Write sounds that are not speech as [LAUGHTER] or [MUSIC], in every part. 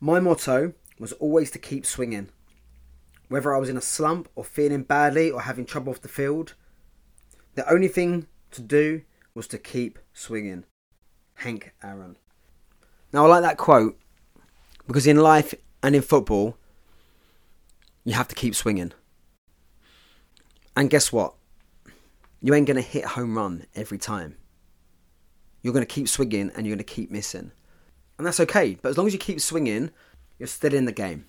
My motto was always to keep swinging. Whether I was in a slump or feeling badly or having trouble off the field, the only thing to do was to keep swinging. Hank Aaron. Now, I like that quote because in life and in football, you have to keep swinging. And guess what? You ain't going to hit home run every time. You're going to keep swinging and you're going to keep missing. And that's okay. But as long as you keep swinging, you're still in the game.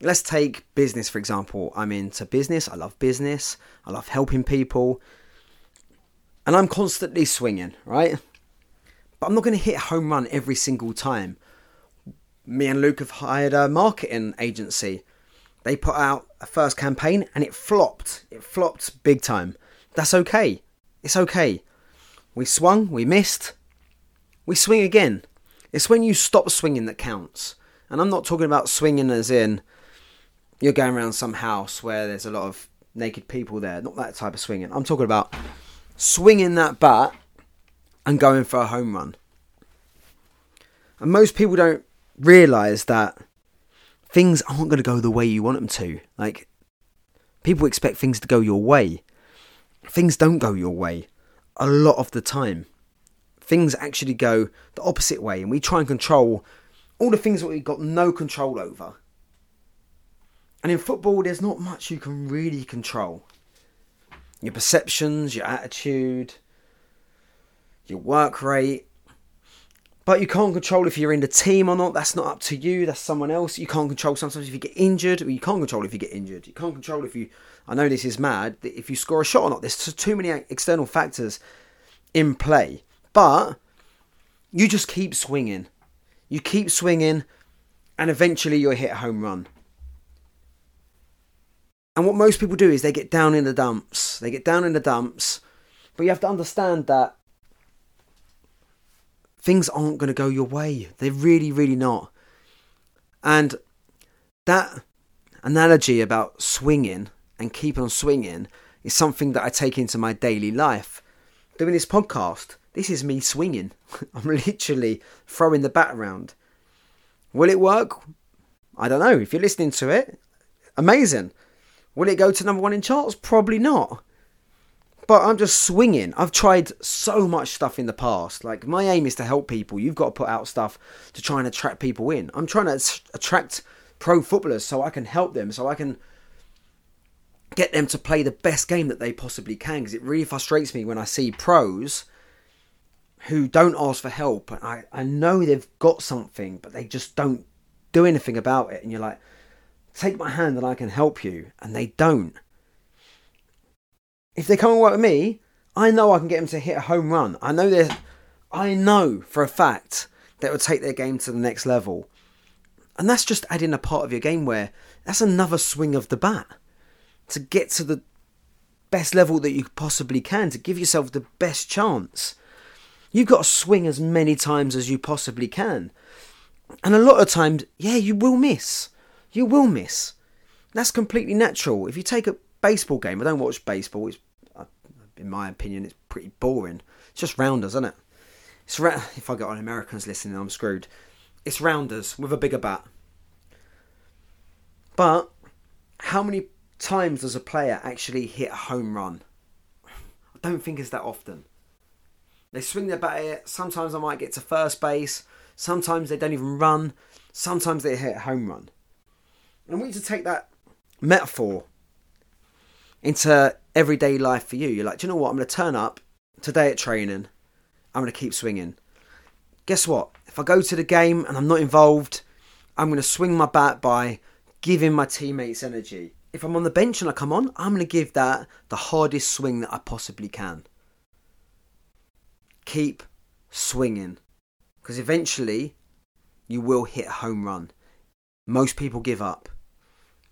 Let's take business, for example. I'm into business. I love business. I love helping people. And I'm constantly swinging, right? But I'm not going to hit home run every single time. Me and Luke have hired a marketing agency. They put out a first campaign and it flopped. It flopped big time. That's okay. It's okay. We swung, we missed, we swing again. It's when you stop swinging that counts. And I'm not talking about swinging as in you're going around some house where there's a lot of naked people there. Not that type of swinging. I'm talking about swinging that bat and going for a home run. And most people don't realize that things aren't going to go the way you want them to. Like, people expect things to go your way. Things don't go your way a lot of the time. Things actually go the opposite way, and we try and control all the things that we've got no control over. And in football, there's not much you can really control. Your perceptions, your attitude, your work rate. But you can't control if you're in the team or not. That's not up to you. That's someone else. You can't control sometimes if you get injured. Or you can't control if you get injured. You can't control if you. I know this is mad. If you score a shot or not. There's too many external factors in play. But you just keep swinging. You keep swinging, and eventually you'll hit a home run. And what most people do is they get down in the dumps. They get down in the dumps. But you have to understand that things aren't going to go your way. They're really, really not. And that analogy about swinging and keep on swinging is something that I take into my daily life. Doing this podcast, this is me swinging. [LAUGHS] I'm literally throwing the bat around. Will it work? I don't know. If you're listening to it, amazing. Will it go to number one in charts? Probably not but I'm just swinging. I've tried so much stuff in the past. Like my aim is to help people. You've got to put out stuff to try and attract people in. I'm trying to attract pro footballers so I can help them, so I can get them to play the best game that they possibly can. Because it really frustrates me when I see pros who don't ask for help. I I know they've got something, but they just don't do anything about it. And you're like, take my hand and I can help you, and they don't if they come and work with me, I know I can get them to hit a home run. I know they I know for a fact that will take their game to the next level. And that's just adding a part of your game where that's another swing of the bat to get to the best level that you possibly can to give yourself the best chance. You've got to swing as many times as you possibly can. And a lot of times, yeah, you will miss. You will miss. That's completely natural. If you take a baseball game, I don't watch baseball. It's uh, in my opinion, it's pretty boring. It's just rounders, isn't it? It's ra- if I got on Americans listening, I'm screwed. It's rounders with a bigger bat. But how many times does a player actually hit a home run? I don't think it's that often. They swing their bat at it. Sometimes I might get to first base. Sometimes they don't even run. Sometimes they hit a home run. And we need to take that metaphor into everyday life for you. You're like, do you know what? I'm going to turn up today at training. I'm going to keep swinging. Guess what? If I go to the game and I'm not involved, I'm going to swing my bat by giving my teammates energy. If I'm on the bench and I come on, I'm going to give that the hardest swing that I possibly can. Keep swinging. Because eventually, you will hit a home run. Most people give up.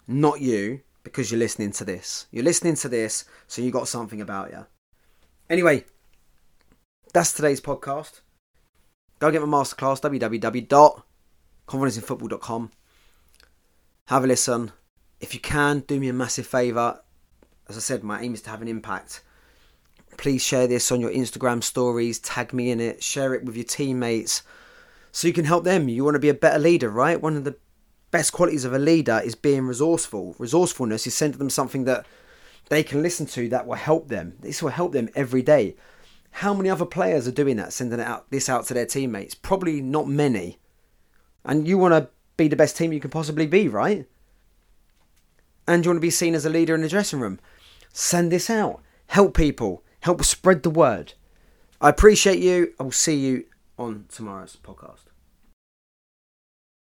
Not you, because you're listening to this. You're listening to this, so you got something about you. Anyway, that's today's podcast. Go get my masterclass, www.confidenceinfootball.com. Have a listen. If you can, do me a massive favour. As I said, my aim is to have an impact. Please share this on your Instagram stories, tag me in it, share it with your teammates, so you can help them. You want to be a better leader, right? One of the best qualities of a leader is being resourceful. Resourcefulness is sending them something that they can listen to that will help them. This will help them every day. How many other players are doing that, sending out this out to their teammates? Probably not many. And you want to be the best team you can possibly be, right? And you want to be seen as a leader in the dressing room. Send this out. Help people. Help spread the word. I appreciate you. I will see you on tomorrow's podcast.